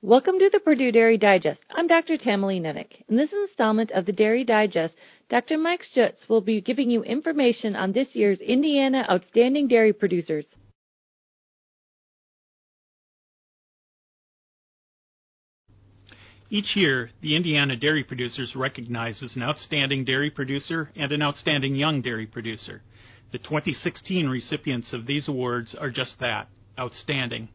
Welcome to the Purdue Dairy Digest. I'm Dr. Tamilee Nennich. In this installment of the Dairy Digest, Dr. Mike Schutz will be giving you information on this year's Indiana Outstanding Dairy Producers. Each year, the Indiana Dairy Producers recognizes an outstanding dairy producer and an outstanding young dairy producer. The 2016 recipients of these awards are just that outstanding.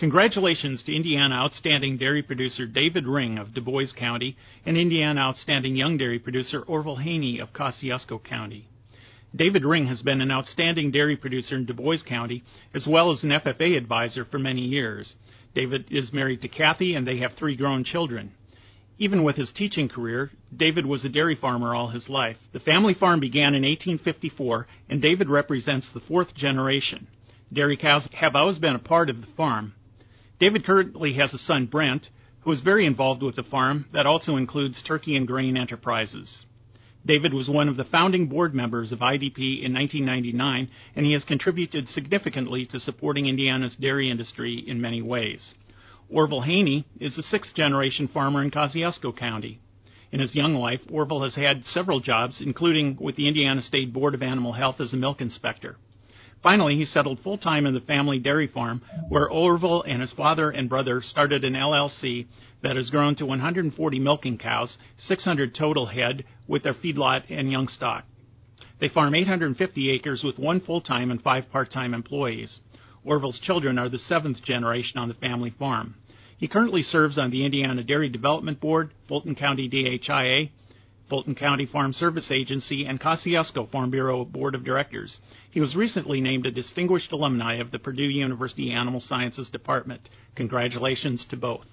Congratulations to Indiana Outstanding Dairy Producer David Ring of Dubois County and Indiana Outstanding Young Dairy Producer Orville Haney of Kosciusko County. David Ring has been an outstanding dairy producer in Dubois County as well as an FFA advisor for many years. David is married to Kathy and they have three grown children. Even with his teaching career, David was a dairy farmer all his life. The family farm began in 1854 and David represents the fourth generation. Dairy cows have always been a part of the farm. David currently has a son, Brent, who is very involved with the farm that also includes turkey and grain enterprises. David was one of the founding board members of IDP in 1999, and he has contributed significantly to supporting Indiana's dairy industry in many ways. Orville Haney is a sixth generation farmer in Kosciusko County. In his young life, Orville has had several jobs, including with the Indiana State Board of Animal Health as a milk inspector. Finally, he settled full time in the family dairy farm, where Orville and his father and brother started an LLC that has grown to 140 milking cows, 600 total head, with their feedlot and young stock. They farm 850 acres with one full time and five part time employees. Orville's children are the seventh generation on the family farm. He currently serves on the Indiana Dairy Development Board, Fulton County DHIA, Fulton County Farm Service Agency, and Kosciusko Farm Bureau Board of Directors. He was recently named a distinguished alumni of the Purdue University Animal Sciences Department. Congratulations to both.